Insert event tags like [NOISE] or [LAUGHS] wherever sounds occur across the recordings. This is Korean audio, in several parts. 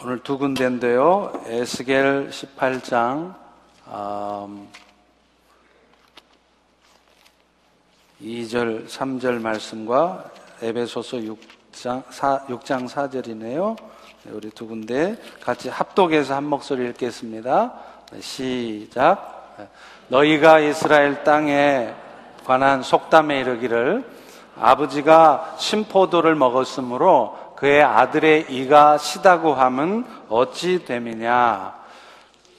오늘 두 군데인데요. 에스겔 18장 음, 2절, 3절 말씀과 에베소서 6장, 4, 6장 4절이네요. 우리 두 군데 같이 합독해서 한 목소리 읽겠습니다. 네, 시작. 너희가 이스라엘 땅에 관한 속담에 이르기를 아버지가 심포도를 먹었으므로 그의 아들의 이가 시다고 함은 어찌 됨이냐?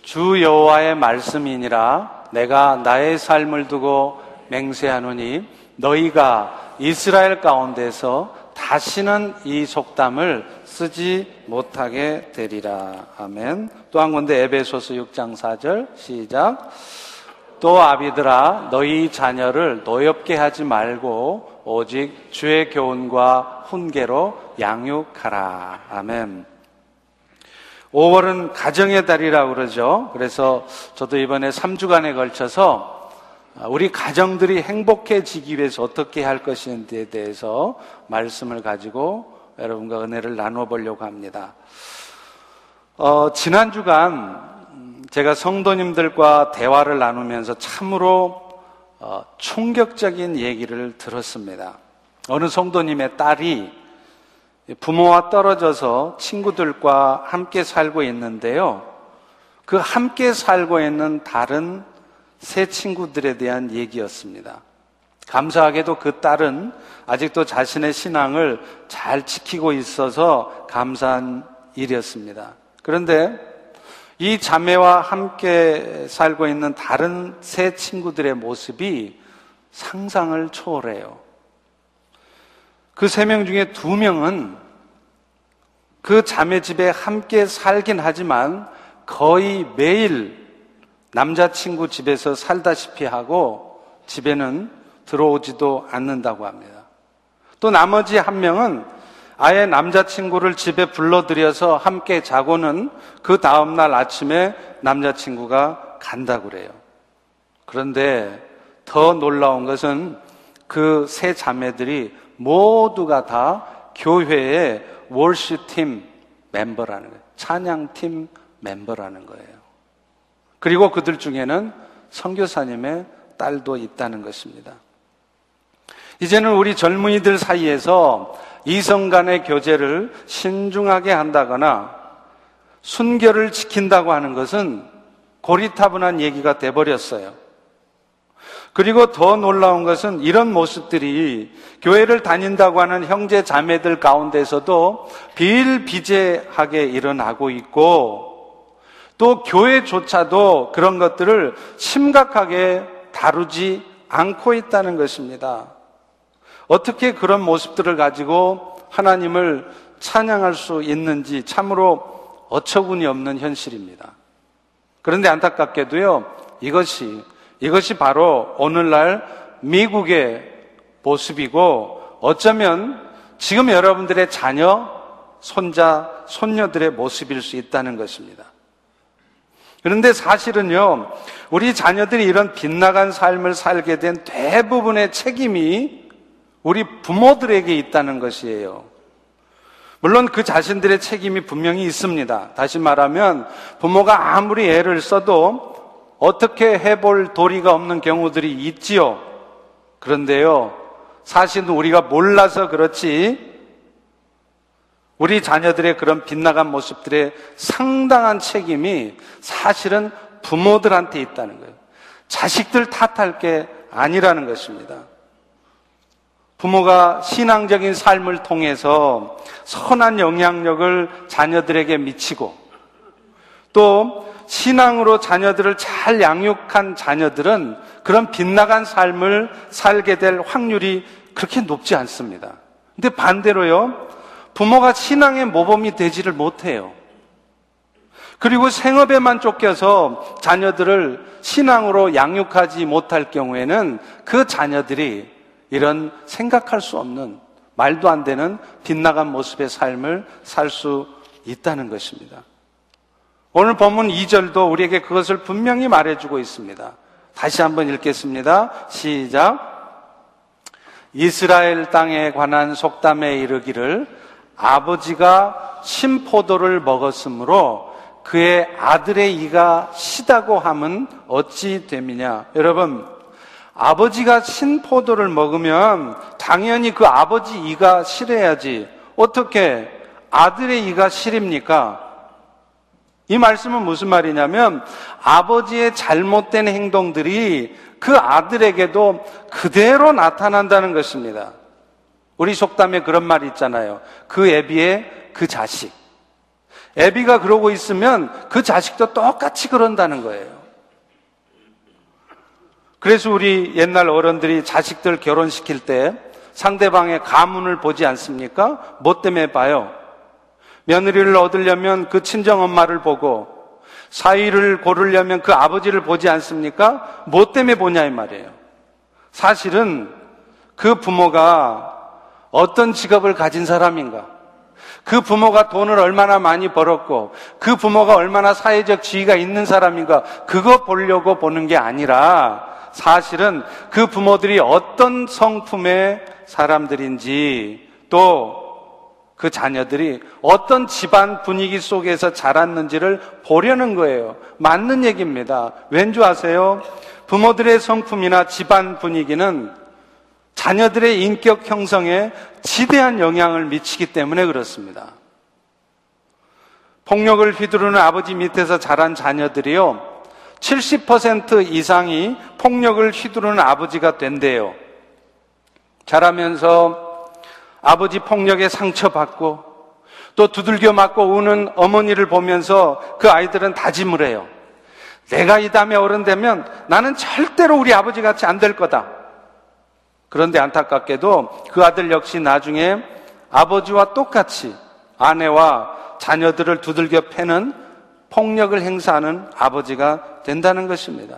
주 여호와의 말씀이니라 내가 나의 삶을 두고 맹세하노니 너희가 이스라엘 가운데서 다시는 이 속담을 쓰지 못하게 되리라. 아멘. 또 한 군데 에베소서 6장 4절 시작. 또 아비들아 너희 자녀를 노엽게 하지 말고 오직 주의 교훈과 훈계로 양육하라. 아멘. 5월은 가정의 달이라고 그러죠. 그래서 저도 이번에 3주간에 걸쳐서 우리 가정들이 행복해지기 위해서 어떻게 할 것인지에 대해서 말씀을 가지고 여러분과 은혜를 나눠보려고 합니다. 어, 지난 주간 제가 성도님들과 대화를 나누면서 참으로 어, 충격적인 얘기를 들었습니다. 어느 성도님의 딸이 부모와 떨어져서 친구들과 함께 살고 있는데요. 그 함께 살고 있는 다른 새 친구들에 대한 얘기였습니다. 감사하게도 그 딸은 아직도 자신의 신앙을 잘 지키고 있어서 감사한 일이었습니다. 그런데 이 자매와 함께 살고 있는 다른 새 친구들의 모습이 상상을 초월해요. 그 세 명 중에 두 명은 그 자매 집에 함께 살긴 하지만 거의 매일 남자친구 집에서 살다시피 하고 집에는 들어오지도 않는다고 합니다. 또 나머지 한 명은 아예 남자친구를 집에 불러들여서 함께 자고는 그 다음날 아침에 남자친구가 간다고 그래요. 그런데 더 놀라운 것은 그 세 자매들이 모두가 다 교회의 월시팀 멤버라는 거예요. 찬양팀 멤버라는 거예요. 그리고 그들 중에는 선교사님의 딸도 있다는 것입니다. 이제는 우리 젊은이들 사이에서 이성 간의 교제를 신중하게 한다거나 순결을 지킨다고 하는 것은 고리타분한 얘기가 돼버렸어요. 그리고 더 놀라운 것은 이런 모습들이 교회를 다닌다고 하는 형제 자매들 가운데서도 비일비재하게 일어나고 있고 또 교회조차도 그런 것들을 심각하게 다루지 않고 있다는 것입니다. 어떻게 그런 모습들을 가지고 하나님을 찬양할 수 있는지 참으로 어처구니 없는 현실입니다. 그런데 안타깝게도요, 이것이, 이것이 바로 오늘날 미국의 모습이고 어쩌면 지금 여러분들의 자녀, 손자, 손녀들의 모습일 수 있다는 것입니다. 그런데 사실은요, 우리 자녀들이 이런 빗나간 삶을 살게 된 대부분의 책임이 우리 부모들에게 있다는 것이에요. 물론 그 자신들의 책임이 분명히 있습니다. 다시 말하면 부모가 아무리 애를 써도 어떻게 해볼 도리가 없는 경우들이 있지요. 그런데요, 사실은 우리가 몰라서 그렇지 우리 자녀들의 그런 빗나간 모습들의 상당한 책임이 사실은 부모들한테 있다는 거예요. 자식들 탓할 게 아니라는 것입니다. 부모가 신앙적인 삶을 통해서 선한 영향력을 자녀들에게 미치고 또 신앙으로 자녀들을 잘 양육한 자녀들은 그런 빗나간 삶을 살게 될 확률이 그렇게 높지 않습니다. 근데 반대로요, 부모가 신앙의 모범이 되지를 못해요. 그리고 생업에만 쫓겨서 자녀들을 신앙으로 양육하지 못할 경우에는 그 자녀들이 이런 생각할 수 없는 말도 안 되는 빗나간 모습의 삶을 살 수 있다는 것입니다. 오늘 본문 2절도 우리에게 그것을 분명히 말해주고 있습니다. 다시 한번 읽겠습니다. 시작. 이스라엘 땅에 관한 속담에 이르기를 아버지가 신포도를 먹었으므로 그의 아들의 이가 시다고 함은 어찌 됨이냐. 여러분, 아버지가 신포도를 먹으면 당연히 그 아버지 이가 실해야지. 어떻게 아들의 이가 실입니까? 이 말씀은 무슨 말이냐면 아버지의 잘못된 행동들이 그 아들에게도 그대로 나타난다는 것입니다. 우리 속담에 그런 말이 있잖아요. 그 애비의 그 자식. 애비가 그러고 있으면 그 자식도 똑같이 그런다는 거예요. 그래서 우리 옛날 어른들이 자식들 결혼시킬 때 상대방의 가문을 보지 않습니까? 뭐 때문에 봐요? 며느리를 얻으려면 그 친정 엄마를 보고 사위를 고르려면 그 아버지를 보지 않습니까? 뭐 때문에 보냐 이 말이에요. 사실은 그 부모가 어떤 직업을 가진 사람인가? 그 부모가 돈을 얼마나 많이 벌었고 그 부모가 얼마나 사회적 지위가 있는 사람인가 그거 보려고 보는 게 아니라 사실은 그 부모들이 어떤 성품의 사람들인지 또 그 자녀들이 어떤 집안 분위기 속에서 자랐는지를 보려는 거예요. 맞는 얘기입니다. 왠지 아세요? 부모들의 성품이나 집안 분위기는 자녀들의 인격 형성에 지대한 영향을 미치기 때문에 그렇습니다. 폭력을 휘두르는 아버지 밑에서 자란 자녀들이요. 70% 이상이 폭력을 휘두르는 아버지가 된대요. 자라면서 아버지 폭력에 상처받고 또 두들겨 맞고 우는 어머니를 보면서 그 아이들은 다짐을 해요. 내가 이 다음에 어른 되면 나는 절대로 우리 아버지 같이 안 될 거다. 그런데 안타깝게도 그 아들 역시 나중에 아버지와 똑같이 아내와 자녀들을 두들겨 패는 폭력을 행사하는 아버지가 된다는 것입니다.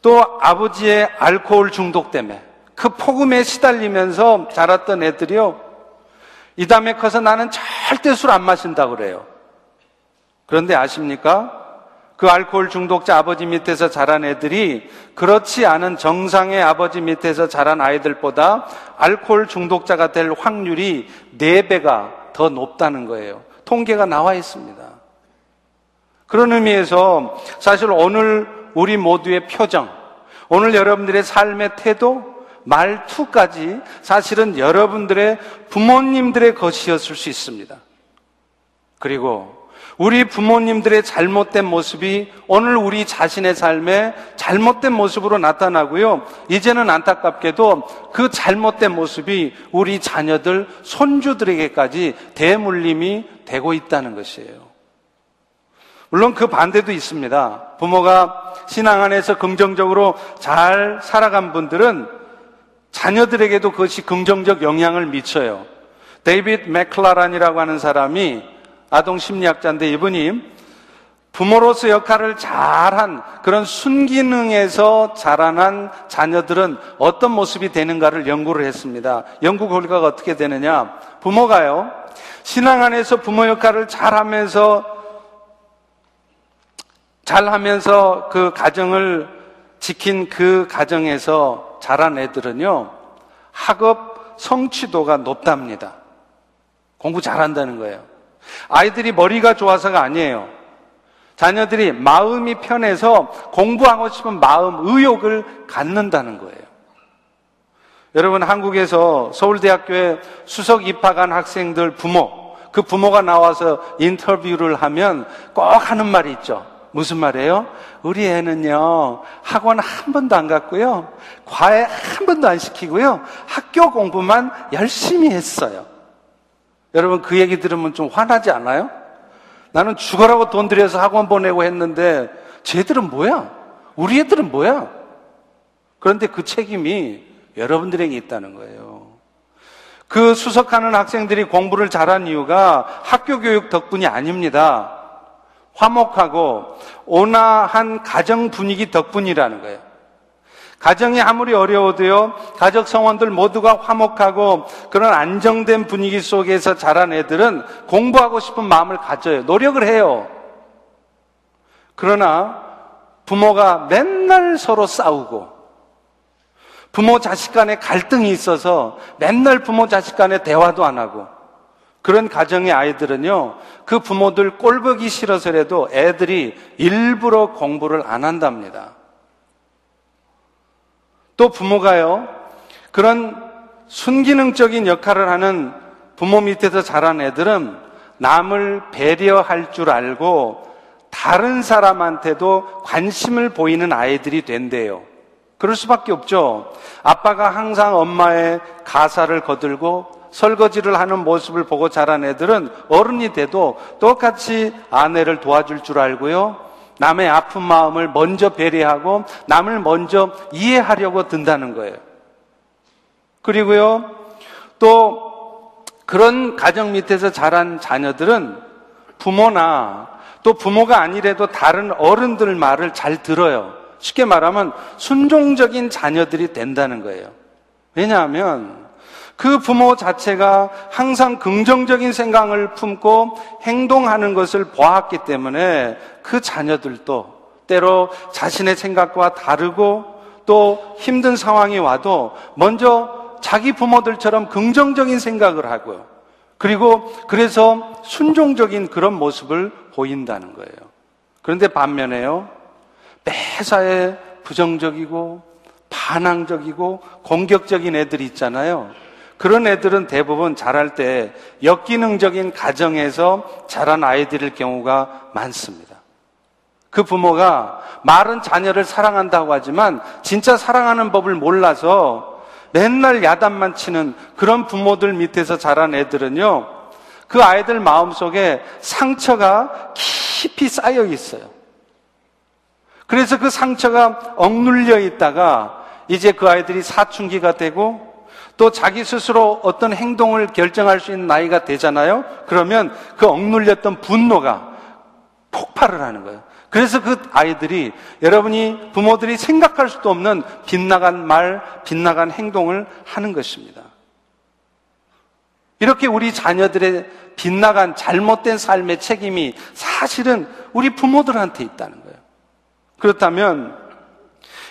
또 아버지의 알코올 중독 때문에 그 폭음에 시달리면서 자랐던 애들이요. 이 다음에 커서 나는 절대 술 안 마신다 그래요. 그런데 아십니까? 그 알코올 중독자 아버지 밑에서 자란 애들이 그렇지 않은 정상의 아버지 밑에서 자란 아이들보다 알코올 중독자가 될 확률이 4배가 더 높다는 거예요. 통계가 나와 있습니다. 그런 의미에서 사실 오늘 우리 모두의 표정, 오늘 여러분들의 삶의 태도, 말투까지 사실은 여러분들의 부모님들의 것이었을 수 있습니다. 그리고 우리 부모님들의 잘못된 모습이 오늘 우리 자신의 삶에 잘못된 모습으로 나타나고요. 이제는 안타깝게도 그 잘못된 모습이 우리 자녀들, 손주들에게까지 대물림이 되고 있다는 것이에요. 물론 그 반대도 있습니다. 부모가 신앙 안에서 긍정적으로 잘 살아간 분들은 자녀들에게도 그것이 긍정적 영향을 미쳐요. 데이빗 맥클라란이라고 하는 사람이 아동 심리학자인데 이분이 부모로서 역할을 잘한 그런 순기능에서 자라난 자녀들은 어떤 모습이 되는가를 연구를 했습니다. 연구 결과가 어떻게 되느냐? 부모가요, 신앙 안에서 부모 역할을 잘하면서 잘 하면서 그 가정을 지킨 그 가정에서 자란 애들은요, 학업 성취도가 높답니다. 공부 잘한다는 거예요. 아이들이 머리가 좋아서가 아니에요. 자녀들이 마음이 편해서 공부하고 싶은 마음, 의욕을 갖는다는 거예요. 여러분, 한국에서 서울대학교에 수석 입학한 학생들 부모, 그 부모가 나와서 인터뷰를 하면 꼭 하는 말이 있죠. 무슨 말이에요? 우리 애는요, 학원 한 번도 안 갔고요, 과외 한 번도 안 시키고요, 학교 공부만 열심히 했어요. 여러분, 그 얘기 들으면 좀 화나지 않아요? 나는 죽어라고 돈 들여서 학원 보내고 했는데, 쟤들은 뭐야? 우리 애들은 뭐야? 그런데 그 책임이 여러분들에게 있다는 거예요. 그 수석하는 학생들이 공부를 잘한 이유가 학교 교육 덕분이 아닙니다. 화목하고 온화한 가정 분위기 덕분이라는 거예요. 가정이 아무리 어려워도요, 가족 성원들 모두가 화목하고 그런 안정된 분위기 속에서 자란 애들은 공부하고 싶은 마음을 가져요. 노력을 해요. 그러나 부모가 맨날 서로 싸우고 부모 자식 간에 갈등이 있어서 맨날 부모 자식 간에 대화도 안 하고 그런 가정의 아이들은요, 그 부모들 꼴보기 싫어서라도 애들이 일부러 공부를 안 한답니다. 또 부모가요, 그런 순기능적인 역할을 하는 부모 밑에서 자란 애들은 남을 배려할 줄 알고 다른 사람한테도 관심을 보이는 아이들이 된대요. 그럴 수밖에 없죠. 아빠가 항상 엄마의 가사를 거들고 설거지를 하는 모습을 보고 자란 애들은 어른이 돼도 똑같이 아내를 도와줄 줄 알고요. 남의 아픈 마음을 먼저 배려하고 남을 먼저 이해하려고 든다는 거예요. 그리고요, 또 그런 가정 밑에서 자란 자녀들은 부모나 또 부모가 아니래도 다른 어른들 말을 잘 들어요. 쉽게 말하면 순종적인 자녀들이 된다는 거예요. 왜냐하면 그 부모 자체가 항상 긍정적인 생각을 품고 행동하는 것을 보았기 때문에 그 자녀들도 때로 자신의 생각과 다르고 또 힘든 상황이 와도 먼저 자기 부모들처럼 긍정적인 생각을 하고요. 그리고 그래서 순종적인 그런 모습을 보인다는 거예요. 그런데 반면에요. 매사에 부정적이고 반항적이고 공격적인 애들이 있잖아요. 그런 애들은 대부분 자랄 때 역기능적인 가정에서 자란 아이들일 경우가 많습니다. 그 부모가 말은 자녀를 사랑한다고 하지만 진짜 사랑하는 법을 몰라서 맨날 야단만 치는 그런 부모들 밑에서 자란 애들은요, 그 아이들 마음속에 상처가 깊이 쌓여 있어요. 그래서 그 상처가 억눌려 있다가 이제 그 아이들이 사춘기가 되고 또 자기 스스로 어떤 행동을 결정할 수 있는 나이가 되잖아요. 그러면 그 억눌렸던 분노가 폭발을 하는 거예요. 그래서 그 아이들이 여러분이 부모들이 생각할 수도 없는 빗나간 말, 빗나간 행동을 하는 것입니다. 이렇게 우리 자녀들의 빗나간 잘못된 삶의 책임이 사실은 우리 부모들한테 있다는 거예요. 그렇다면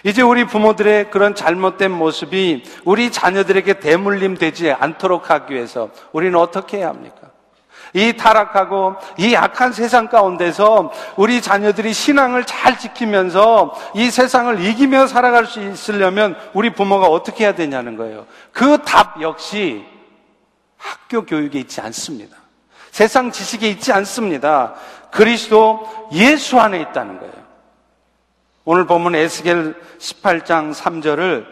이제 우리 부모들의 그런 잘못된 모습이 우리 자녀들에게 대물림 되지 않도록 하기 위해서 우리는 어떻게 해야 합니까? 이 타락하고 이 약한 세상 가운데서 우리 자녀들이 신앙을 잘 지키면서 이 세상을 이기며 살아갈 수 있으려면 우리 부모가 어떻게 해야 되냐는 거예요. 그 답 역시 학교 교육에 있지 않습니다. 세상 지식에 있지 않습니다. 그리스도 예수 안에 있다는 거예요. 오늘 보면 에스겔 18장 3절을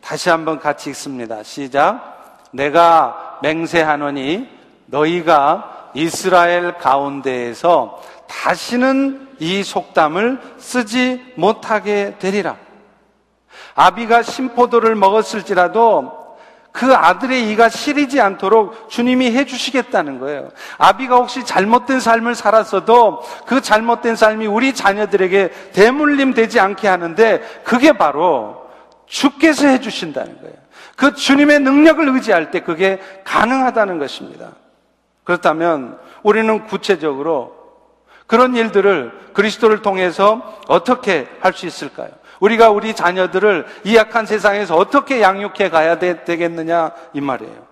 다시 한번 같이 읽습니다. 시작. 내가 맹세하노니 너희가 이스라엘 가운데에서 다시는 이 속담을 쓰지 못하게 되리라. 아비가 심포도를 먹었을지라도 그 아들의 이가 시리지 않도록 주님이 해주시겠다는 거예요. 아비가 혹시 잘못된 삶을 살았어도 그 잘못된 삶이 우리 자녀들에게 대물림 되지 않게 하는데 그게 바로 주께서 해주신다는 거예요. 그 주님의 능력을 의지할 때 그게 가능하다는 것입니다. 그렇다면 우리는 구체적으로 그런 일들을 그리스도를 통해서 어떻게 할 수 있을까요? 우리가 우리 자녀들을 이 약한 세상에서 어떻게 양육해 가야 되, 겠느냐 이 말이에요.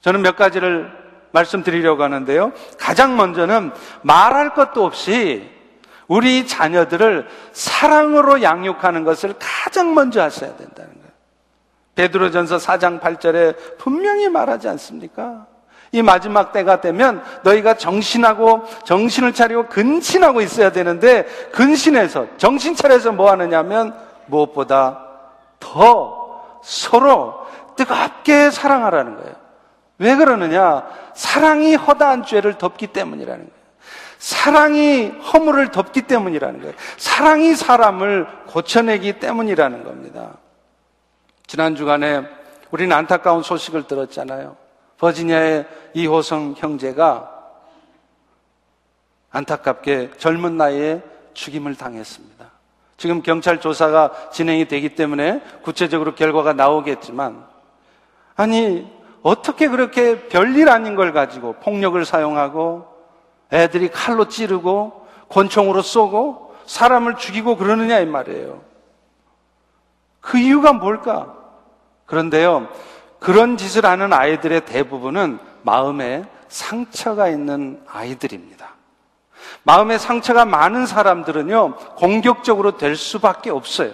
저는 몇 가지를 말씀드리려고 하는데요. 가장 먼저는 말할 것도 없이 우리 자녀들을 사랑으로 양육하는 것을 가장 먼저 하셔야 된다는 거예요. 베드로전서 4장 8절에 분명히 말하지 않습니까? 이 마지막 때가 되면 너희가 정신하고 정신을 차리고 근신하고 있어야 되는데 근신해서 정신 차려서 뭐 하느냐면 무엇보다 더 서로 뜨겁게 사랑하라는 거예요. 왜 그러느냐? 사랑이 허다한 죄를 덮기 때문이라는 거예요. 사랑이 허물을 덮기 때문이라는 거예요. 사랑이 사람을 고쳐내기 때문이라는 겁니다. 지난 주간에 우리는 안타까운 소식을 들었잖아요. 버지니아의 이호성 형제가 안타깝게 젊은 나이에 죽임을 당했습니다. 지금 경찰 조사가 진행이 되기 때문에 구체적으로 결과가 나오겠지만, 아니, 어떻게 그렇게 별일 아닌 걸 가지고 폭력을 사용하고 애들이 칼로 찌르고 권총으로 쏘고 사람을 죽이고 그러느냐 이 말이에요. 그 이유가 뭘까? 그런데요, 그런 짓을 하는 아이들의 대부분은 마음에 상처가 있는 아이들입니다. 마음에 상처가 많은 사람들은요, 공격적으로 될 수밖에 없어요.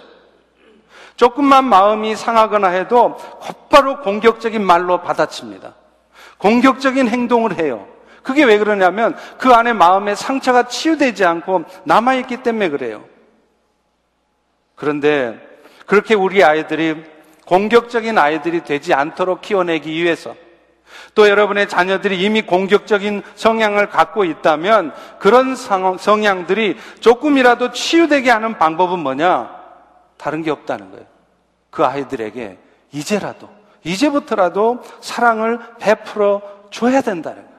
조금만 마음이 상하거나 해도 곧바로 공격적인 말로 받아칩니다. 공격적인 행동을 해요. 그게 왜 그러냐면 그 안에 마음에 상처가 치유되지 않고 남아있기 때문에 그래요. 그런데 그렇게 우리 아이들이 공격적인 아이들이 되지 않도록 키워내기 위해서 또 여러분의 자녀들이 이미 공격적인 성향을 갖고 있다면 그런 성향들이 조금이라도 치유되게 하는 방법은 뭐냐? 다른 게 없다는 거예요. 그 아이들에게 이제라도, 이제부터라도 사랑을 베풀어 줘야 된다는 거예요.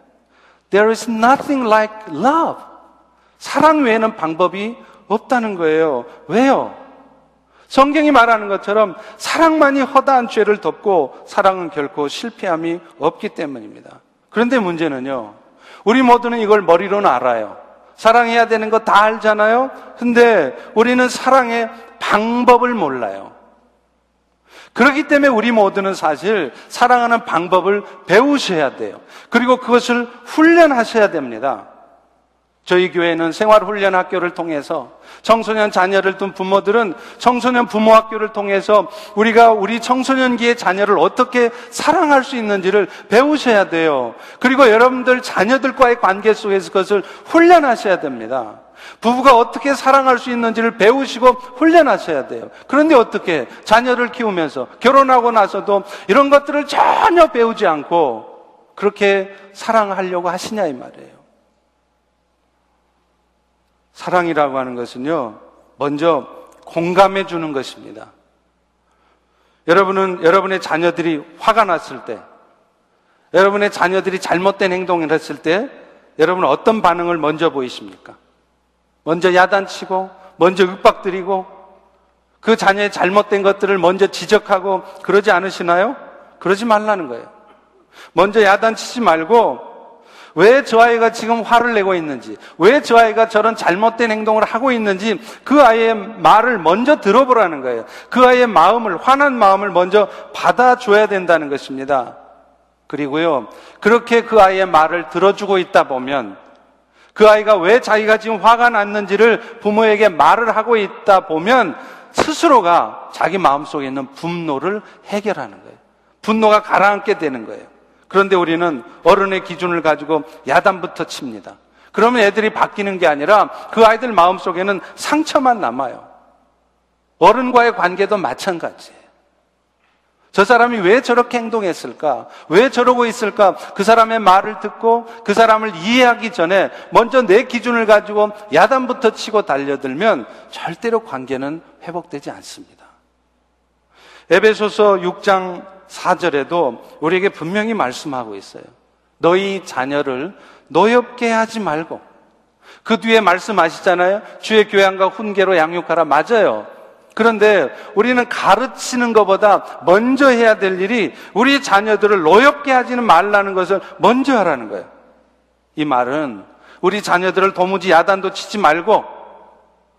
There is nothing like love. 사랑 외에는 방법이 없다는 거예요. 왜요? 성경이 말하는 것처럼 사랑만이 허다한 죄를 덮고 사랑은 결코 실패함이 없기 때문입니다. 그런데 문제는요. 우리 모두는 이걸 머리로는 알아요. 사랑해야 되는 거 다 알잖아요. 근데 우리는 사랑의 방법을 몰라요. 그렇기 때문에 우리 모두는 사실 사랑하는 방법을 배우셔야 돼요. 그리고 그것을 훈련하셔야 됩니다. 저희 교회는 생활훈련 학교를 통해서 청소년 자녀를 둔 부모들은 청소년 부모 학교를 통해서 우리가 우리 청소년기의 자녀를 어떻게 사랑할 수 있는지를 배우셔야 돼요. 그리고 여러분들 자녀들과의 관계 속에서 그것을 훈련하셔야 됩니다. 부부가 어떻게 사랑할 수 있는지를 배우시고 훈련하셔야 돼요. 그런데 어떻게 자녀를 키우면서 결혼하고 나서도 이런 것들을 전혀 배우지 않고 그렇게 사랑하려고 하시냐 이 말이에요. 사랑이라고 하는 것은요, 먼저 공감해 주는 것입니다. 여러분은 여러분의 자녀들이 화가 났을 때, 여러분의 자녀들이 잘못된 행동을 했을 때, 여러분은 어떤 반응을 먼저 보이십니까? 먼저 야단치고, 먼저 윽박드리고, 그 자녀의 잘못된 것들을 먼저 지적하고 그러지 않으시나요? 그러지 말라는 거예요. 먼저 야단치지 말고 왜 저 아이가 지금 화를 내고 있는지, 왜 저 아이가 저런 잘못된 행동을 하고 있는지 그 아이의 말을 먼저 들어보라는 거예요. 그 아이의 마음을, 화난 마음을 먼저 받아줘야 된다는 것입니다. 그리고요, 그렇게 그 아이의 말을 들어주고 있다 보면 그 아이가 왜 자기가 지금 화가 났는지를 부모에게 말을 하고 있다 보면 스스로가 자기 마음속에 있는 분노를 해결하는 거예요. 분노가 가라앉게 되는 거예요. 그런데 우리는 어른의 기준을 가지고 야단부터 칩니다. 그러면 애들이 바뀌는 게 아니라 그 아이들 마음속에는 상처만 남아요. 어른과의 관계도 마찬가지예요. 저 사람이 왜 저렇게 행동했을까? 왜 저러고 있을까? 그 사람의 말을 듣고 그 사람을 이해하기 전에 먼저 내 기준을 가지고 야단부터 치고 달려들면 절대로 관계는 회복되지 않습니다. 에베소서 6장 4절에도 우리에게 분명히 말씀하고 있어요. 너희 자녀를 노엽게 하지 말고 그 뒤에 말씀하시잖아요. 주의 교양과 훈계로 양육하라. 맞아요. 그런데 우리는 가르치는 것보다 먼저 해야 될 일이 우리 자녀들을 노엽게 하지는 말라는 것을 먼저 하라는 거예요. 이 말은 우리 자녀들을 도무지 야단도 치지 말고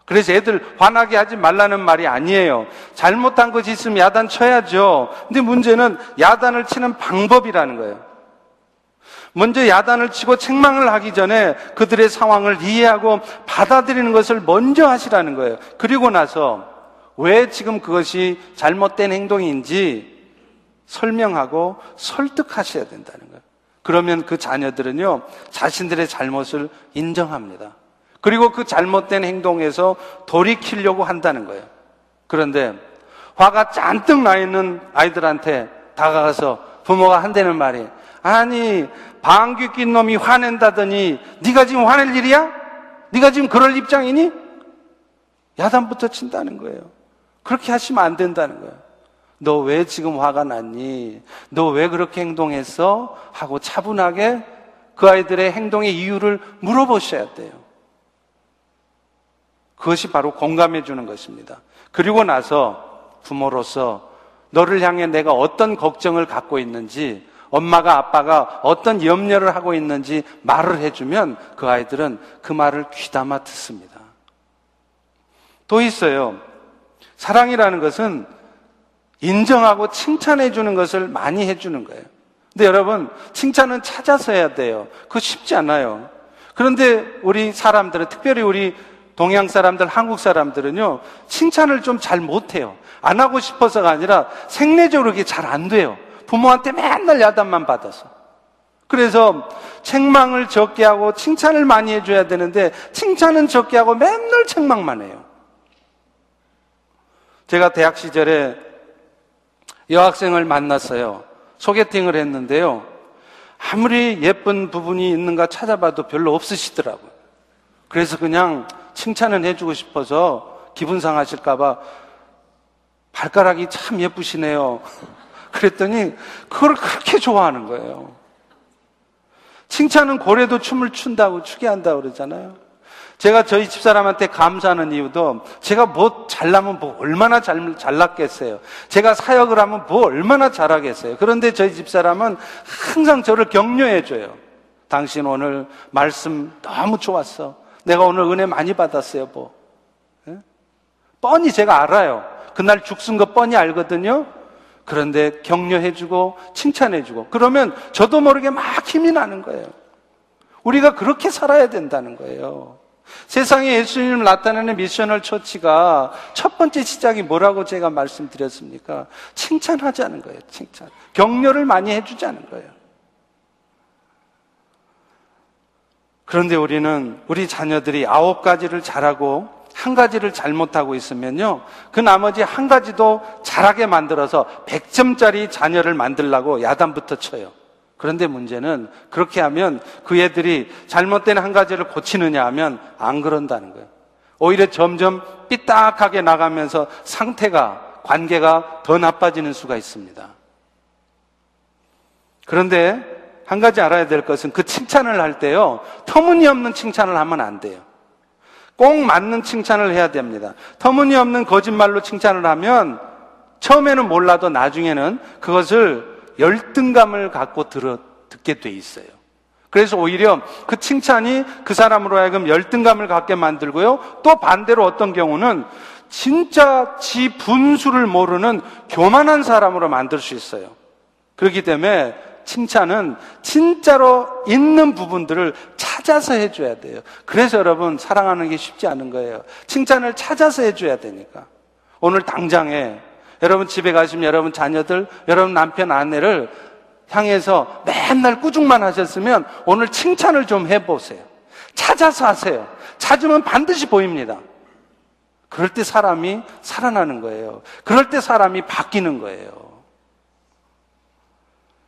그래서 애들 화나게 하지 말라는 말이 아니에요. 잘못한 것이 있으면 야단 쳐야죠. 근데 문제는 야단을 치는 방법이라는 거예요. 먼저 야단을 치고 책망을 하기 전에 그들의 상황을 이해하고 받아들이는 것을 먼저 하시라는 거예요. 그리고 나서 왜 지금 그것이 잘못된 행동인지 설명하고 설득하셔야 된다는 거예요. 그러면 그 자녀들은요, 자신들의 잘못을 인정합니다. 그리고 그 잘못된 행동에서 돌이키려고 한다는 거예요. 그런데 화가 잔뜩 나 있는 아이들한테 다가가서 부모가 한다는 말이 아니 방귀 낀 놈이 화낸다더니 네가 지금 화낼 일이야? 네가 지금 그럴 입장이니? 야단부터 친다는 거예요. 그렇게 하시면 안 된다는 거예요. 너 왜 지금 화가 났니? 너 왜 그렇게 행동했어? 하고 차분하게 그 아이들의 행동의 이유를 물어보셔야 돼요. 그것이 바로 공감해 주는 것입니다. 그리고 나서 부모로서 너를 향해 내가 어떤 걱정을 갖고 있는지 엄마가 아빠가 어떤 염려를 하고 있는지 말을 해주면 그 아이들은 그 말을 귀담아 듣습니다. 또 있어요. 사랑이라는 것은 인정하고 칭찬해 주는 것을 많이 해 주는 거예요. 근데 여러분, 칭찬은 찾아서 해야 돼요. 그거 쉽지 않아요. 그런데 우리 사람들은, 특별히 우리 동양 사람들, 한국 사람들은요, 칭찬을 좀 잘 못해요. 안 하고 싶어서가 아니라 생리적으로 그게 잘 안 돼요. 부모한테 맨날 야단만 받아서. 그래서 책망을 적게 하고 칭찬을 많이 해줘야 되는데 칭찬은 적게 하고 맨날 책망만 해요. 제가 대학 시절에 여학생을 만났어요. 소개팅을 했는데요. 아무리 예쁜 부분이 있는가 찾아봐도 별로 없으시더라고요. 그래서 그냥 칭찬은 해주고 싶어서 기분 상하실까봐 발가락이 참 예쁘시네요. [LAUGHS] 그랬더니 그걸 그렇게 좋아하는 거예요. 칭찬은 고래도 춤을 춘다고 추게 한다고 그러잖아요. 제가 저희 집사람한테 감사하는 이유도 제가 뭐 잘나면 뭐 얼마나 잘, 잘났겠어요. 제가 사역을 하면 뭐 얼마나 잘하겠어요. 그런데 저희 집사람은 항상 저를 격려해줘요. 당신 오늘 말씀 너무 좋았어. 내가 오늘 은혜 많이 받았어요, 뭐. 예? 뻔히 제가 알아요. 그날 죽순 거 뻔히 알거든요. 그런데 격려해주고 칭찬해주고 그러면 저도 모르게 막 힘이 나는 거예요. 우리가 그렇게 살아야 된다는 거예요. 세상에 예수님을 나타내는 미셔널 처치가 첫 번째 시작이 뭐라고 제가 말씀드렸습니까? 칭찬하자는 거예요, 칭찬. 격려를 많이 해주자는 거예요. 그런데 우리는 우리 자녀들이 아홉 가지를 잘하고 한 가지를 잘못하고 있으면요. 그 나머지 한 가지도 잘하게 만들어서 100점짜리 자녀를 만들라고 야단부터 쳐요. 그런데 문제는 그렇게 하면 그 애들이 잘못된 한 가지를 고치느냐 하면 안 그런다는 거예요. 오히려 점점 삐딱하게 나가면서 상태가, 관계가 더 나빠지는 수가 있습니다. 그런데 한 가지 알아야 될 것은 그 칭찬을 할 때요, 터무니없는 칭찬을 하면 안 돼요. 꼭 맞는 칭찬을 해야 됩니다. 터무니없는 거짓말로 칭찬을 하면 처음에는 몰라도 나중에는 그것을 열등감을 갖고 들어, 듣게 돼 있어요. 그래서 오히려 그 칭찬이 그 사람으로 하여금 열등감을 갖게 만들고요. 또 반대로 어떤 경우는 진짜 지 분수를 모르는 교만한 사람으로 만들 수 있어요. 그렇기 때문에 칭찬은 진짜로 있는 부분들을 찾아서 해줘야 돼요. 그래서 여러분 사랑하는 게 쉽지 않은 거예요. 칭찬을 찾아서 해줘야 되니까. 오늘 당장에 여러분 집에 가시면 여러분 자녀들, 여러분 남편, 아내를 향해서 맨날 꾸중만 하셨으면 오늘 칭찬을 좀 해보세요. 찾아서 하세요. 찾으면 반드시 보입니다. 그럴 때 사람이 살아나는 거예요. 그럴 때 사람이 바뀌는 거예요.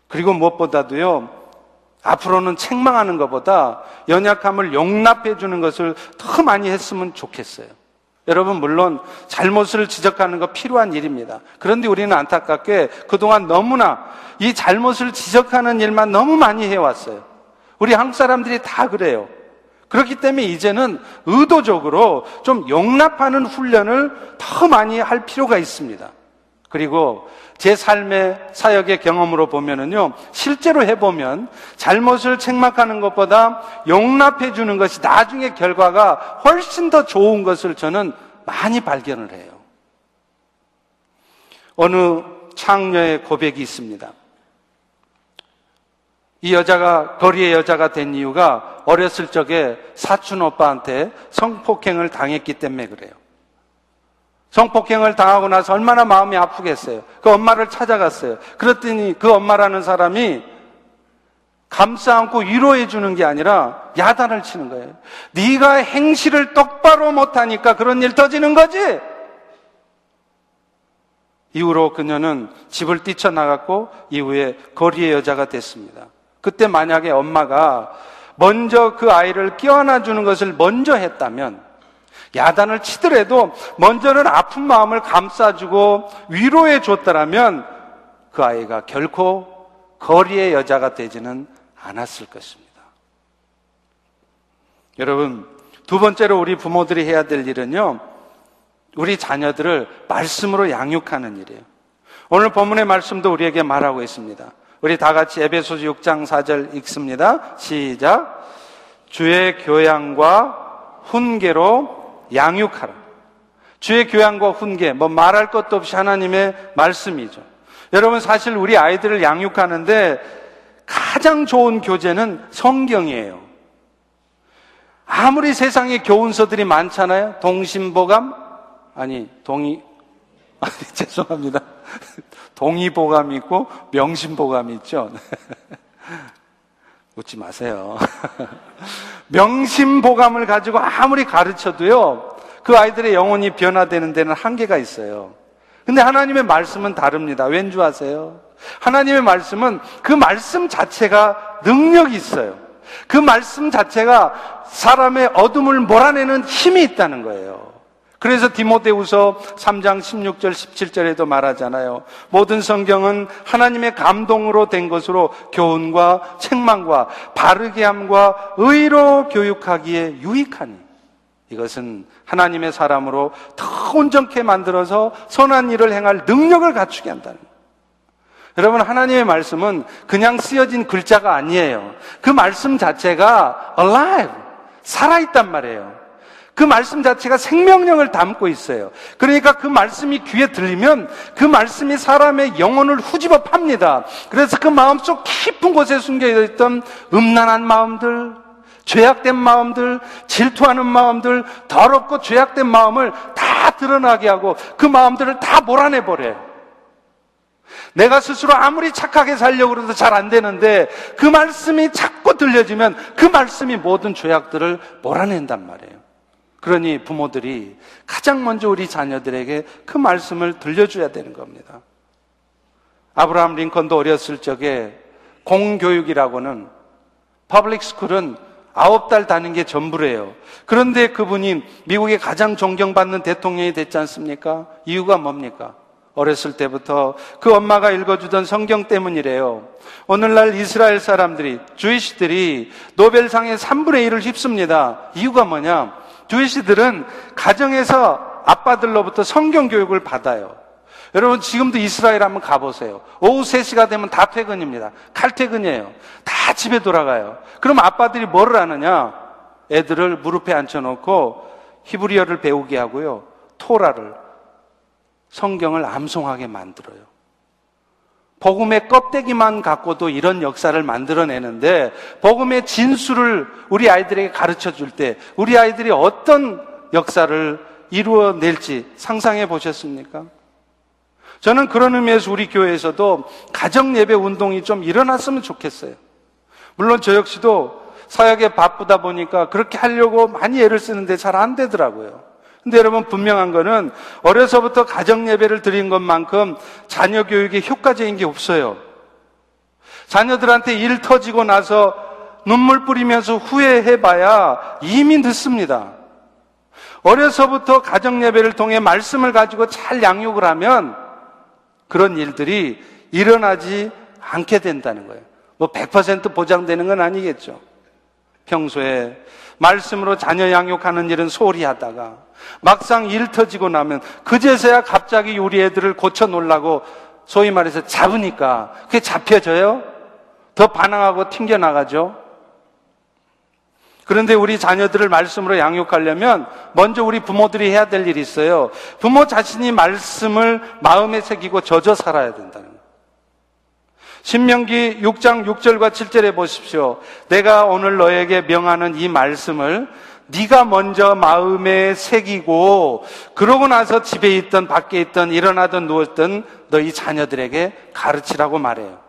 그리고 무엇보다도요, 앞으로는 책망하는 것보다 연약함을 용납해 주는 것을 더 많이 했으면 좋겠어요. 여러분, 물론 잘못을 지적하는 거 필요한 일입니다. 그런데 우리는 안타깝게 그동안 너무나 이 잘못을 지적하는 일만 너무 많이 해왔어요. 우리 한국 사람들이 다 그래요. 그렇기 때문에 이제는 의도적으로 좀 용납하는 훈련을 더 많이 할 필요가 있습니다. 그리고 제 삶의 사역의 경험으로 보면은요, 실제로 해보면 잘못을 책망하는 것보다 용납해 주는 것이 나중에 결과가 훨씬 더 좋은 것을 저는 많이 발견을 해요. 어느 창녀의 고백이 있습니다. 이 여자가 거리의 여자가 된 이유가 어렸을 적에 사촌 오빠한테 성폭행을 당했기 때문에 그래요. 성폭행을 당하고 나서 얼마나 마음이 아프겠어요. 그 엄마를 찾아갔어요. 그랬더니 그 엄마라는 사람이 감싸 안고 위로해 주는 게 아니라 야단을 치는 거예요. 네가 행실을 똑바로 못하니까 그런 일 터지는 거지. 이후로 그녀는 집을 뛰쳐나갔고 이후에 거리의 여자가 됐습니다. 그때 만약에 엄마가 먼저 그 아이를 끼워놔 주는 것을 먼저 했다면 야단을 치더라도 먼저는 아픈 마음을 감싸주고 위로해 줬더라면 그 아이가 결코 거리의 여자가 되지는 않았을 것입니다. 여러분, 두 번째로 우리 부모들이 해야 될 일은요, 우리 자녀들을 말씀으로 양육하는 일이에요. 오늘 본문의 말씀도 우리에게 말하고 있습니다. 우리 다 같이 에베소서 6장 4절 읽습니다. 시작. 주의 교양과 훈계로 양육하라. 주의 교양과 훈계, 뭐 말할 것도 없이 하나님의 말씀이죠. 여러분 사실 우리 아이들을 양육하는데 가장 좋은 교재는 성경이에요. 아무리 세상에 교훈서들이 많잖아요. 동심보감? 아니, 동의, [LAUGHS] 아니, 죄송합니다. 동의보감이 있고 명심보감이 있죠. [LAUGHS] 웃지 마세요. [LAUGHS] 명심보감을 가지고 아무리 가르쳐도요, 그 아이들의 영혼이 변화되는 데는 한계가 있어요. 근데 하나님의 말씀은 다릅니다. 왠 줄 아세요? 하나님의 말씀은 그 말씀 자체가 능력이 있어요. 그 말씀 자체가 사람의 어둠을 몰아내는 힘이 있다는 거예요. 그래서 디모데우서 3장 16절 17절에도 말하잖아요. 모든 성경은 하나님의 감동으로 된 것으로 교훈과 책망과 바르게 함과 의로 교육하기에 유익하니 이것은 하나님의 사람으로 더 온전케 만들어서 선한 일을 행할 능력을 갖추게 한다는. 여러분 하나님의 말씀은 그냥 쓰여진 글자가 아니에요. 그 말씀 자체가 alive 살아있단 말이에요. 그 말씀 자체가 생명력을 담고 있어요. 그러니까 그 말씀이 귀에 들리면 그 말씀이 사람의 영혼을 후집어 팝니다. 그래서 그 마음속 깊은 곳에 숨겨 있던 음란한 마음들, 죄악된 마음들, 질투하는 마음들, 더럽고 죄악된 마음을 다 드러나게 하고 그 마음들을 다 몰아내 버려요. 내가 스스로 아무리 착하게 살려고 해도 잘 안 되는데 그 말씀이 자꾸 들려지면 그 말씀이 모든 죄악들을 몰아낸단 말이에요. 그러니 부모들이 가장 먼저 우리 자녀들에게 그 말씀을 들려줘야 되는 겁니다. 아브라함 링컨도 어렸을 적에 공교육이라고는 public school은 아홉 달 다닌 게 전부래요. 그런데 그분이 미국의 가장 존경받는 대통령이 됐지 않습니까? 이유가 뭡니까? 어렸을 때부터 그 엄마가 읽어주던 성경 때문이래요. 오늘날 이스라엘 사람들이, Jewish들이 노벨상의 3분의 1을 휩씁니다. 이유가 뭐냐? Jewish들은 가정에서 아빠들로부터 성경 교육을 받아요. 여러분 지금도 이스라엘 한번 가보세요. 오후 3시가 되면 다 퇴근입니다. 칼퇴근이에요. 다 집에 돌아가요. 그럼 아빠들이 뭐를 하느냐? 애들을 무릎에 앉혀놓고 히브리어를 배우게 하고요. 토라를 성경을 암송하게 만들어요. 복음의 껍데기만 갖고도 이런 역사를 만들어내는데 복음의 진수를 우리 아이들에게 가르쳐 줄 때 우리 아이들이 어떤 역사를 이루어낼지 상상해 보셨습니까? 저는 그런 의미에서 우리 교회에서도 가정 예배 운동이 좀 일어났으면 좋겠어요. 물론 저 역시도 사역에 바쁘다 보니까 그렇게 하려고 많이 애를 쓰는데 잘 안 되더라고요. 근데 여러분 분명한 거는 어려서부터 가정 예배를 드린 것만큼 자녀 교육에 효과적인 게 없어요. 자녀들한테 일 터지고 나서 눈물 뿌리면서 후회해봐야 이미 늦습니다. 어려서부터 가정 예배를 통해 말씀을 가지고 잘 양육을 하면 그런 일들이 일어나지 않게 된다는 거예요. 뭐 100% 보장되는 건 아니겠죠. 평소에 말씀으로 자녀 양육하는 일은 소홀히 하다가 막상 일 터지고 나면 그제서야 갑자기 우리 애들을 고쳐 놓으려고 소위 말해서 잡으니까 그게 잡혀져요? 더 반항하고 튕겨나가죠? 그런데 우리 자녀들을 말씀으로 양육하려면 먼저 우리 부모들이 해야 될 일이 있어요. 부모 자신이 말씀을 마음에 새기고 젖어 살아야 거예요. 신명기 6장 6절과 7절에 보십시오. 내가 오늘 너에게 명하는 이 말씀을 네가 먼저 마음에 새기고 그러고 나서 집에 있던 밖에 있던 일어나던 누웠던 너희 자녀들에게 가르치라고 말해요.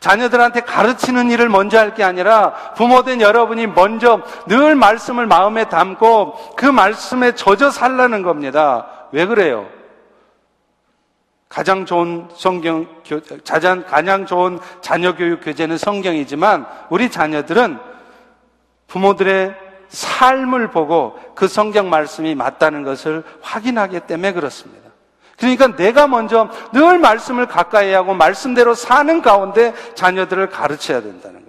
자녀들한테 가르치는 일을 먼저 할 게 아니라 부모된 여러분이 먼저 늘 말씀을 마음에 담고 그 말씀에 젖어 살라는 겁니다. 왜 그래요? 가장 좋은 성경, 자장, 가장 좋은 자녀 교육 교재는 성경이지만 우리 자녀들은 부모들의 삶을 보고 그 성경 말씀이 맞다는 것을 확인하기 때문에 그렇습니다. 그러니까 내가 먼저 늘 말씀을 가까이 하고 말씀대로 사는 가운데 자녀들을 가르쳐야 된다는 거예요.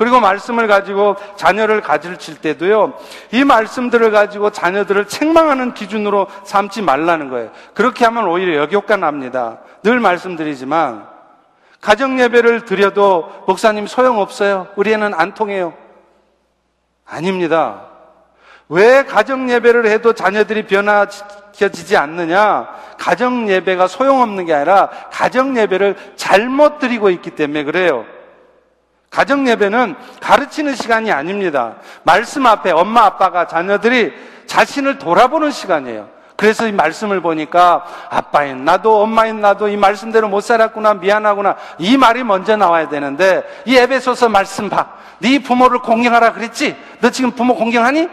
그리고 말씀을 가지고 자녀를 가르칠 때도요, 이 말씀들을 가지고 자녀들을 책망하는 기준으로 삼지 말라는 거예요. 그렇게 하면 오히려 역효과 납니다. 늘 말씀드리지만, 가정예배를 드려도 목사님 소용없어요. 우리 애는 안 통해요. 아닙니다. 왜 가정 예배를 해도 자녀들이 변화시켜지지 않느냐? 가정 예배가 소용없는 게 아니라 가정 예배를 잘못 드리고 있기 때문에 그래요. 가정 예배는 가르치는 시간이 아닙니다. 말씀 앞에 엄마 아빠가 자녀들이 자신을 돌아보는 시간이에요. 그래서 이 말씀을 보니까 아빠인 나도 엄마인 나도 이 말씀대로 못 살았구나 미안하구나 이 말이 먼저 나와야 되는데 이 에베소서 말씀 봐. 네 부모를 공경하라 그랬지? 너 지금 부모 공경하니?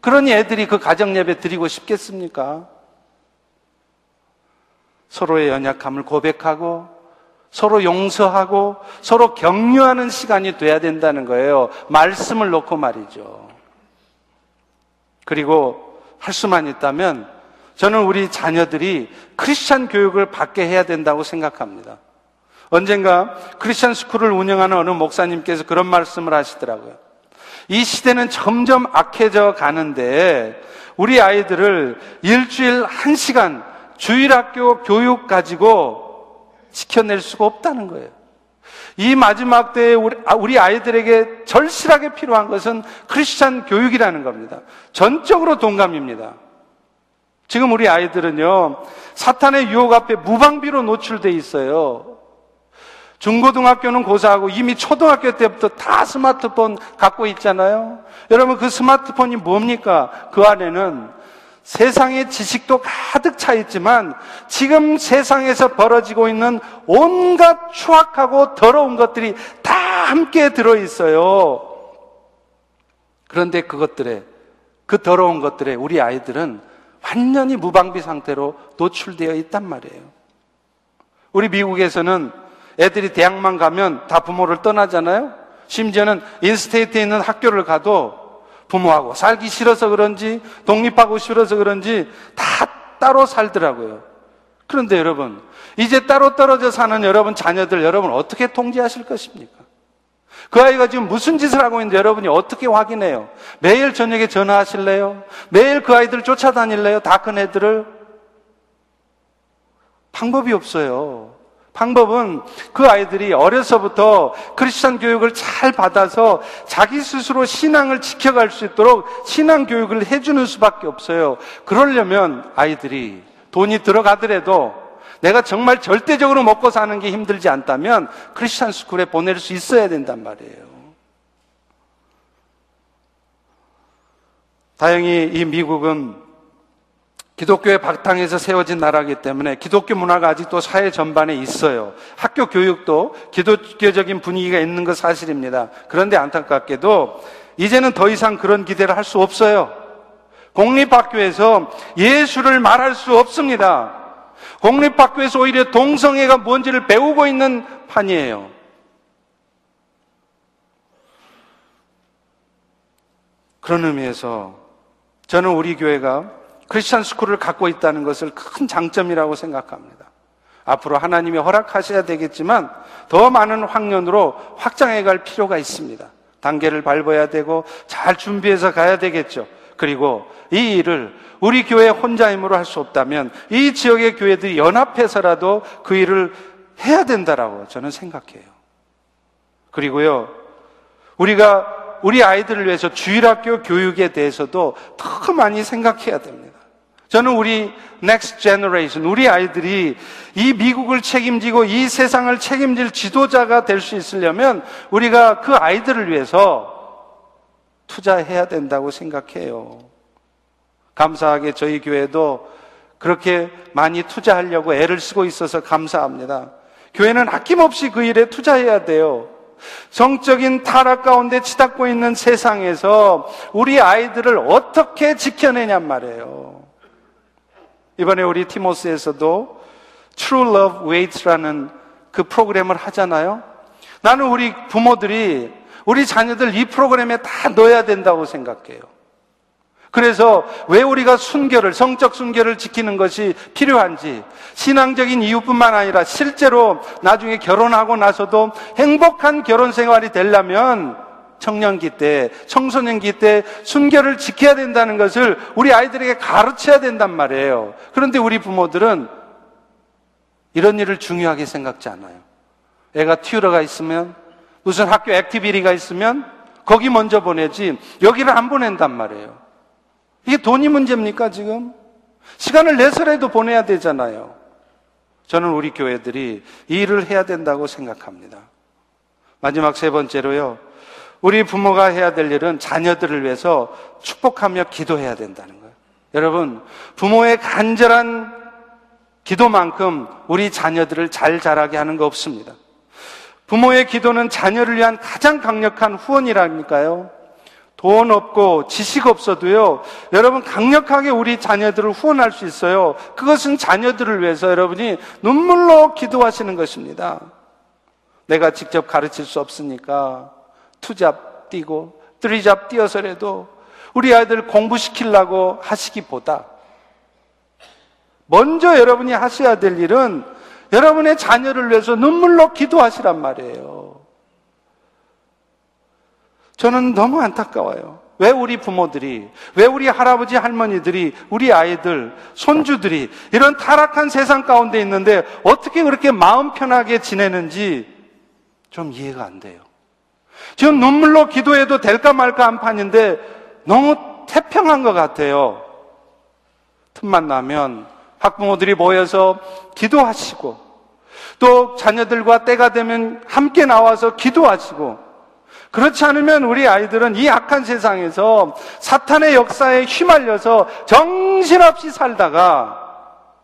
그러니 애들이 그 가정 예배 드리고 싶겠습니까? 서로의 연약함을 고백하고 서로 용서하고 서로 격려하는 시간이 돼야 된다는 거예요. 말씀을 놓고 말이죠. 그리고 할 수만 있다면 저는 우리 자녀들이 크리스찬 교육을 받게 해야 된다고 생각합니다. 언젠가 크리스찬 스쿨을 운영하는 어느 목사님께서 그런 말씀을 하시더라고요. 이 시대는 점점 악해져 가는데 우리 아이들을 일주일 한 시간 주일학교 교육 가지고 지켜낼 수가 없다는 거예요. 이 마지막 때에 아, 우리 아이들에게 절실하게 필요한 것은 크리스찬 교육이라는 겁니다. 전적으로 동감입니다. 지금 우리 아이들은요, 사탄의 유혹 앞에 무방비로 노출돼 있어요. 중고등학교는 고사하고 이미 초등학교 때부터 다 스마트폰 갖고 있잖아요. 여러분 그 스마트폰이 뭡니까? 그 안에는 세상의 지식도 가득 차 있지만 지금 세상에서 벌어지고 있는 온갖 추악하고 더러운 것들이 다 함께 들어 있어요. 그런데 그것들에 그 더러운 것들에 우리 아이들은 완전히 무방비 상태로 노출되어 있단 말이에요. 우리 미국에서는 애들이 대학만 가면 다 부모를 떠나잖아요. 심지어는 인스테이트에 있는 학교를 가도 부모하고 살기 싫어서 그런지 독립하고 싫어서 그런지 다 따로 살더라고요. 그런데 여러분, 이제 따로 떨어져 사는 여러분 자녀들 여러분 어떻게 통제하실 것입니까? 그 아이가 지금 무슨 짓을 하고 있는데 여러분이 어떻게 확인해요? 매일 저녁에 전화하실래요? 매일 그 아이들 쫓아다닐래요? 다 큰 애들을? 방법이 없어요. 방법은 그 아이들이 어려서부터 크리스천 교육을 잘 받아서 자기 스스로 신앙을 지켜갈 수 있도록 신앙 교육을 해주는 수밖에 없어요. 그러려면 아이들이 돈이 들어가더라도 내가 정말 절대적으로 먹고 사는 게 힘들지 않다면 크리스천 스쿨에 보낼 수 있어야 된단 말이에요. 다행히 이 미국은 기독교의 바탕에서 세워진 나라이기 때문에 기독교 문화가 아직도 사회 전반에 있어요. 학교 교육도 기독교적인 분위기가 있는 것 사실입니다. 그런데 안타깝게도 이제는 더 이상 그런 기대를 할 수 없어요. 공립학교에서 예수를 말할 수 없습니다. 공립학교에서 오히려 동성애가 뭔지를 배우고 있는 판이에요. 그런 의미에서 저는 우리 교회가 크리스천 스쿨을 갖고 있다는 것을 큰 장점이라고 생각합니다. 앞으로 하나님이 허락하셔야 되겠지만 더 많은 학년으로 확장해 갈 필요가 있습니다. 단계를 밟아야 되고 잘 준비해서 가야 되겠죠. 그리고 이 일을 우리 교회 혼자 힘으로 할 수 없다면 이 지역의 교회들이 연합해서라도 그 일을 해야 된다라고 저는 생각해요. 그리고요, 우리가 우리 아이들을 위해서 주일학교 교육에 대해서도 더 많이 생각해야 됩니다. 저는 우리 next generation, 우리 아이들이 이 미국을 책임지고 이 세상을 책임질 지도자가 될 수 있으려면 우리가 그 아이들을 위해서 투자해야 된다고 생각해요. 감사하게 저희 교회도 그렇게 많이 투자하려고 애를 쓰고 있어서 감사합니다. 교회는 아낌없이 그 일에 투자해야 돼요. 정적인 타락 가운데 치닫고 있는 세상에서 우리 아이들을 어떻게 지켜내냔 말이에요. 이번에 우리 티모스에서도 True Love Waits라는 그 프로그램을 하잖아요. 나는 우리 부모들이 우리 자녀들 이 프로그램에 다 넣어야 된다고 생각해요. 그래서 왜 우리가 순결을, 성적 순결을 지키는 것이 필요한지, 신앙적인 이유뿐만 아니라 실제로 나중에 결혼하고 나서도 행복한 결혼 생활이 되려면 청년기 때, 청소년기 때 순결을 지켜야 된다는 것을 우리 아이들에게 가르쳐야 된단 말이에요. 그런데 우리 부모들은 이런 일을 중요하게 생각지 않아요. 애가 tutor가 있으면 무슨 학교 activity가 있으면 거기 먼저 보내지 여기를 안 보낸단 말이에요. 이게 돈이 문제입니까 지금? 시간을 내서라도 보내야 되잖아요. 저는 우리 교회들이 이 일을 해야 된다고 생각합니다. 마지막 세 번째로요. 우리 부모가 해야 될 일은 자녀들을 위해서 축복하며 기도해야 된다는 거예요. 여러분, 부모의 간절한 기도만큼 우리 자녀들을 잘 자라게 하는 거 없습니다. 부모의 기도는 자녀를 위한 가장 강력한 후원이라니까요. 돈 없고 지식 없어도요, 여러분 강력하게 우리 자녀들을 후원할 수 있어요. 그것은 자녀들을 위해서 여러분이 눈물로 기도하시는 것입니다. 내가 직접 가르칠 수 없으니까 투잡 뛰고 쓰리잡 뛰어서라도 우리 아이들 공부시키려고 하시기보다 먼저 여러분이 하셔야 될 일은 여러분의 자녀를 위해서 눈물로 기도하시란 말이에요. 저는 너무 안타까워요. 왜 우리 부모들이, 왜 우리 할아버지, 할머니들이, 우리 아이들, 손주들이 이런 타락한 세상 가운데 있는데 어떻게 그렇게 마음 편하게 지내는지 좀 이해가 안 돼요. 지금 눈물로 기도해도 될까 말까 한 판인데 너무 태평한 것 같아요. 틈만 나면 학부모들이 모여서 기도하시고 또 자녀들과 때가 되면 함께 나와서 기도하시고 그렇지 않으면 우리 아이들은 이 악한 세상에서 사탄의 역사에 휘말려서 정신없이 살다가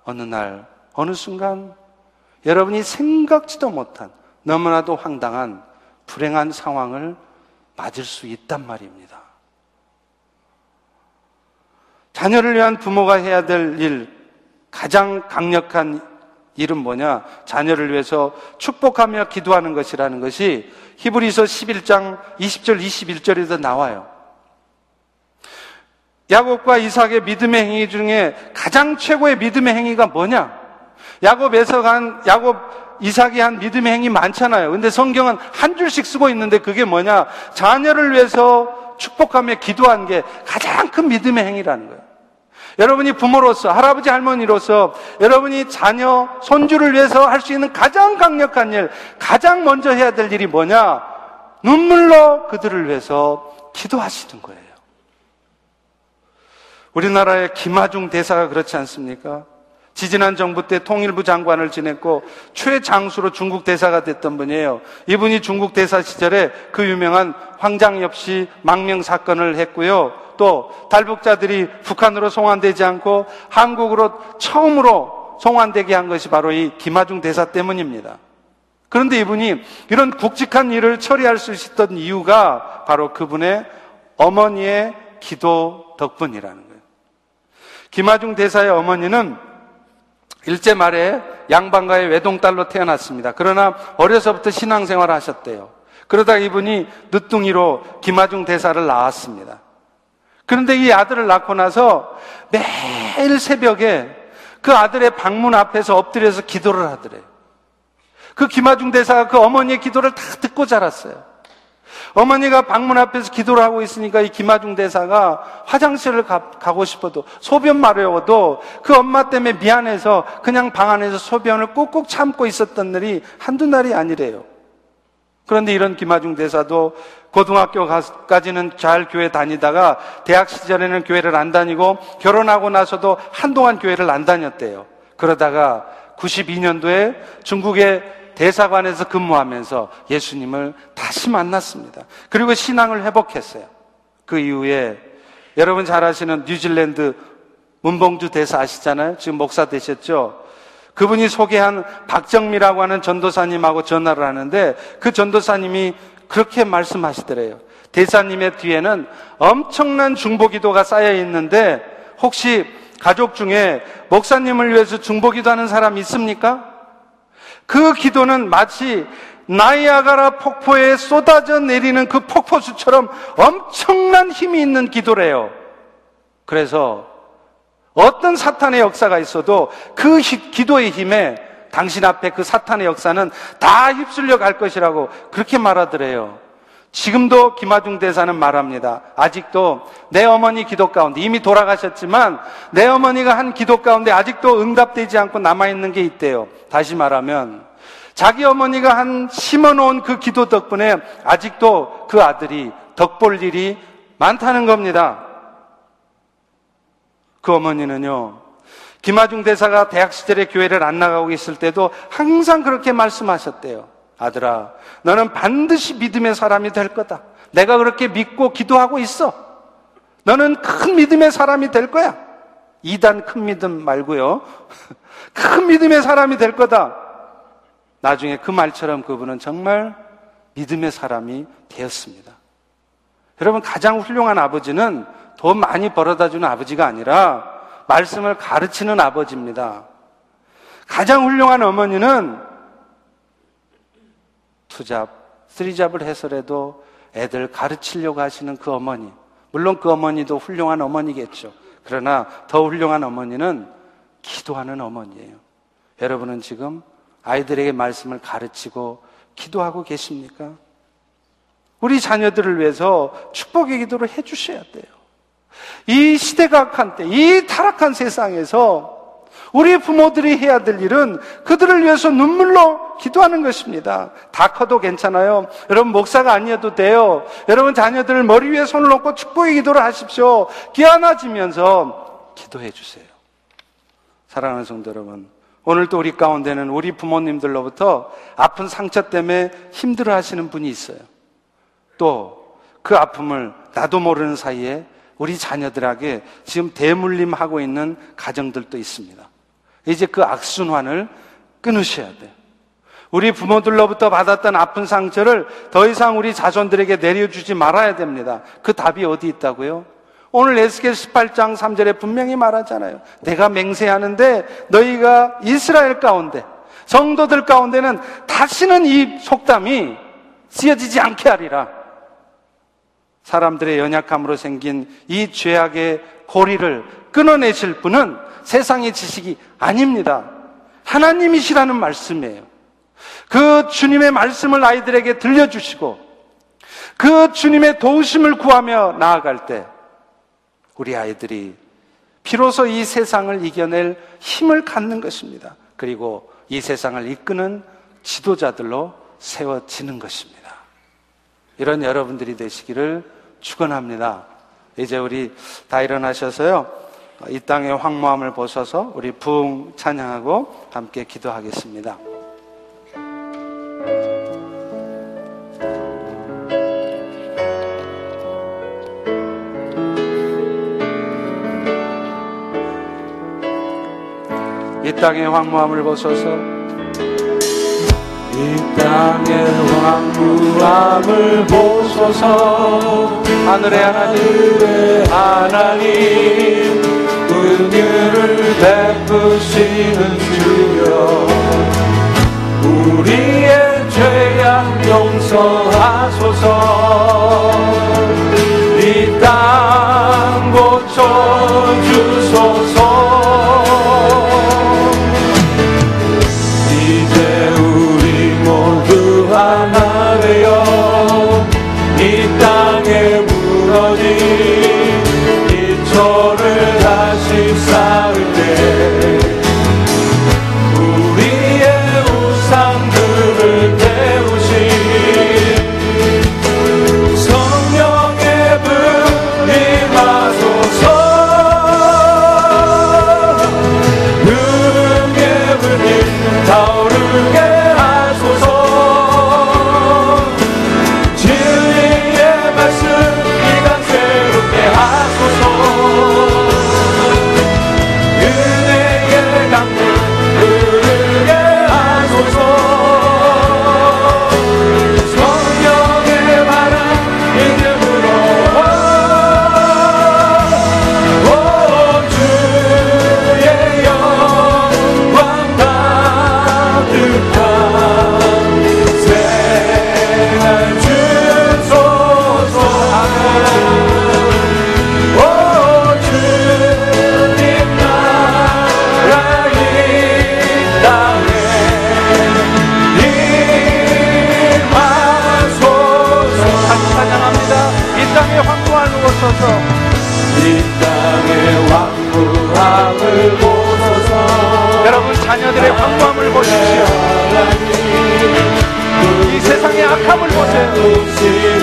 어느 날, 어느 순간 여러분이 생각지도 못한 너무나도 황당한 불행한 상황을 맞을 수 있단 말입니다. 자녀를 위한 부모가 해야 될 일, 가장 강력한 일은 뭐냐? 자녀를 위해서 축복하며 기도하는 것이라는 것이 히브리서 11장 20절 21절에도 나와요. 야곱과 이삭의 믿음의 행위 중에 가장 최고의 믿음의 행위가 뭐냐? 야곱에서 간 야곱 이삭이 한 믿음의 행위 많잖아요. 근데 성경은 한 줄씩 쓰고 있는데 그게 뭐냐? 자녀를 위해서 축복하며 기도한 게 가장 큰 믿음의 행위라는 거예요. 여러분이 부모로서, 할아버지, 할머니로서, 여러분이 자녀, 손주를 위해서 할 수 있는 가장 강력한 일, 가장 먼저 해야 될 일이 뭐냐? 눈물로 그들을 위해서 기도하시는 거예요. 우리나라의 김하중 대사가 그렇지 않습니까? 지지난 정부 때 통일부 장관을 지냈고 최장수로 중국 대사가 됐던 분이에요. 이분이 중국 대사 시절에 그 유명한 황장엽 씨 망명 사건을 했고요. 또 탈북자들이 북한으로 송환되지 않고 한국으로 처음으로 송환되게 한 것이 바로 이 김하중 대사 때문입니다. 그런데 이분이 이런 굵직한 일을 처리할 수 있었던 이유가 바로 그분의 어머니의 기도 덕분이라는 거예요. 김하중 대사의 어머니는 일제 말에 양반가의 외동딸로 태어났습니다. 그러나 어려서부터 신앙생활을 하셨대요. 그러다 이분이 늦둥이로 김하중 대사를 낳았습니다. 그런데 이 아들을 낳고 나서 매일 새벽에 그 아들의 방문 앞에서 엎드려서 기도를 하더래요. 그 김하중 대사가 그 어머니의 기도를 다 듣고 자랐어요. 어머니가 방문 앞에서 기도를 하고 있으니까 이 김하중 대사가 화장실을 가, 고 싶어도 소변 마려워도 그 엄마 때문에 미안해서 그냥 방 안에서 소변을 꾹꾹 참고 있었던 날이 한두 날이 아니래요. 그런데 이런 김하중 대사도 고등학교까지는 잘 교회 다니다가 대학 시절에는 교회를 안 다니고 결혼하고 나서도 한동안 교회를 안 다녔대요. 그러다가 92년도에 중국의 대사관에서 근무하면서 예수님을 다시 만났습니다. 그리고 신앙을 회복했어요. 그 이후에 여러분 잘 아시는 뉴질랜드 문봉주 대사 아시잖아요? 지금 목사 되셨죠? 그분이 소개한 박정미라고 하는 전도사님하고 전화를 하는데 그 전도사님이 그렇게 말씀하시더래요. 대사님의 뒤에는 엄청난 중보기도가 쌓여 있는데 혹시 가족 중에 목사님을 위해서 중보기도 하는 사람 있습니까? 그 기도는 마치 나이아가라 폭포에 쏟아져 내리는 그 폭포수처럼 엄청난 힘이 있는 기도래요. 그래서 어떤 사탄의 역사가 있어도 그 기도의 힘에 당신 앞에 그 사탄의 역사는 다 휩쓸려 갈 것이라고 그렇게 말하더래요. 지금도 김하중 대사는 말합니다. 아직도 내 어머니 기도 가운데 이미 돌아가셨지만 내 어머니가 한 기도 가운데 아직도 응답되지 않고 남아있는 게 있대요. 다시 말하면 자기 어머니가 한 심어놓은 그 기도 덕분에 아직도 그 아들이 덕볼 일이 많다는 겁니다. 그 어머니는요, 김하중 대사가 대학 시절에 교회를 안 나가고 있을 때도 항상 그렇게 말씀하셨대요. 아들아, 너는 반드시 믿음의 사람이 될 거다. 내가 그렇게 믿고 기도하고 있어. 너는 큰 믿음의 사람이 될 거야. 이단 큰 믿음 말고요. [LAUGHS] 큰 믿음의 사람이 될 거다. 나중에 그 말처럼 그분은 정말 믿음의 사람이 되었습니다. 여러분, 가장 훌륭한 아버지는 돈 많이 벌어다 주는 아버지가 아니라 말씀을 가르치는 아버지입니다. 가장 훌륭한 어머니는 투잡, 쓰리잡을 해서라도 애들 가르치려고 하시는 그 어머니. 물론 그 어머니도 훌륭한 어머니겠죠. 그러나 더 훌륭한 어머니는 기도하는 어머니예요. 여러분은 지금 아이들에게 말씀을 가르치고 기도하고 계십니까? 우리 자녀들을 위해서 축복의 기도를 해주셔야 돼요. 이 시대가 악한 때, 이 타락한 세상에서 우리 부모들이 해야 될 일은 그들을 위해서 눈물로 기도하는 것입니다. 다 커도 괜찮아요. 여러분 목사가 아니어도 돼요. 여러분 자녀들을 머리 위에 손을 놓고 축복의 기도를 하십시오. 귀안아지면서 기도해 주세요. 사랑하는 성도 여러분, 오늘도 우리 가운데는 우리 부모님들로부터 아픈 상처 때문에 힘들어 하시는 분이 있어요. 또 그 아픔을 나도 모르는 사이에 우리 자녀들에게 지금 대물림하고 있는 가정들도 있습니다. 이제 그 악순환을 끊으셔야 돼요. 우리 부모들로부터 받았던 아픈 상처를 더 이상 우리 자손들에게 내려주지 말아야 됩니다. 그 답이 어디 있다고요? 오늘 에스겔 18장 3절에 분명히 말하잖아요. 내가 맹세하는데 너희가 이스라엘 가운데 성도들 가운데는 다시는 이 속담이 쓰여지지 않게 하리라. 사람들의 연약함으로 생긴 이 죄악의 고리를 끊어내실 분은 세상의 지식이 아닙니다. 하나님이시라는 말씀이에요. 그 주님의 말씀을 아이들에게 들려주시고 그 주님의 도우심을 구하며 나아갈 때 우리 아이들이 비로소 이 세상을 이겨낼 힘을 갖는 것입니다. 그리고 이 세상을 이끄는 지도자들로 세워지는 것입니다. 이런 여러분들이 되시기를 축원합니다. 이제 우리 다 일어나셔서요. 이 땅의 황무함을 보셔서 우리 부흥 찬양하고 함께 기도하겠습니다. 이 땅의 황무함을 보소서 이 땅의 황무함을 보소서 하늘의 하나님 하나님 은혜를 베푸시는 주여. 우리의 죄악 용서하소서. 이 땅 고쳐주소서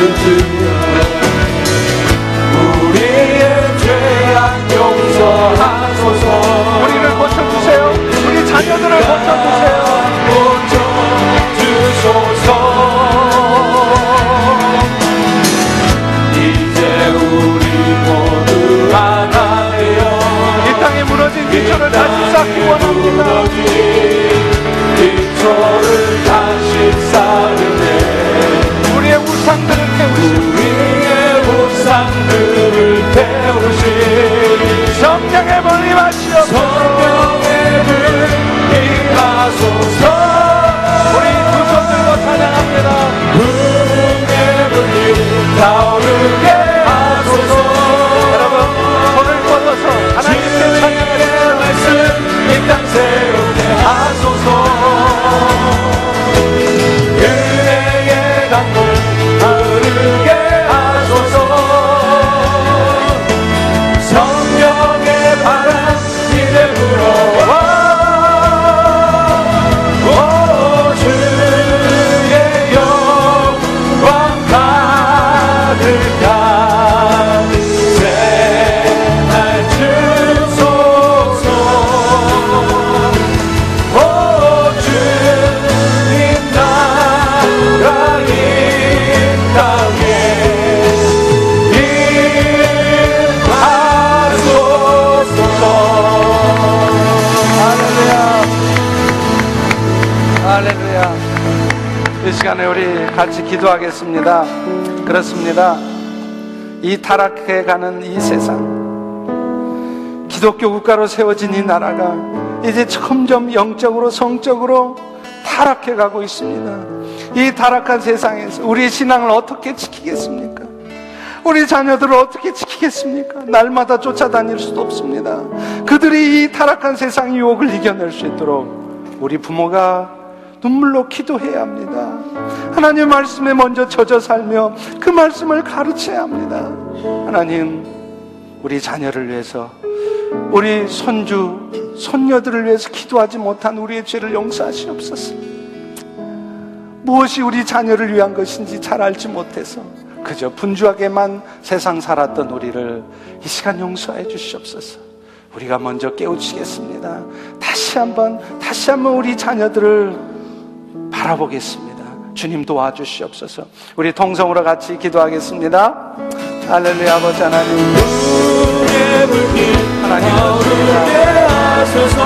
오 같이 기도하겠습니다. 그렇습니다. 이 타락해 가는 이 세상, 기독교 국가로 세워진 이 나라가 이제 점점 영적으로 성적으로 타락해 가고 있습니다. 이 타락한 세상에서 우리의 신앙을 어떻게 지키겠습니까? 우리 자녀들을 어떻게 지키겠습니까? 날마다 쫓아다닐 수도 없습니다. 그들이 이 타락한 세상 유혹을 이겨낼 수 있도록 우리 부모가 눈물로 기도해야 합니다. 하나님 말씀에 먼저 젖어 살며 그 말씀을 가르쳐야 합니다. 하나님, 우리 자녀를 위해서, 우리 손주, 손녀들을 위해서 기도하지 못한 우리의 죄를 용서하시옵소서. 무엇이 우리 자녀를 위한 것인지 잘 알지 못해서 그저 분주하게만 세상 살았던 우리를 이 시간 용서해 주시옵소서. 우리가 먼저 깨우치겠습니다. 다시 한번, 다시 한번 우리 자녀들을 바라보겠습니다. 주님 도와주시옵소서. 우리 통성으로 같이 기도하겠습니다. 할렐루야 아버지 하나님. 하나님 하소서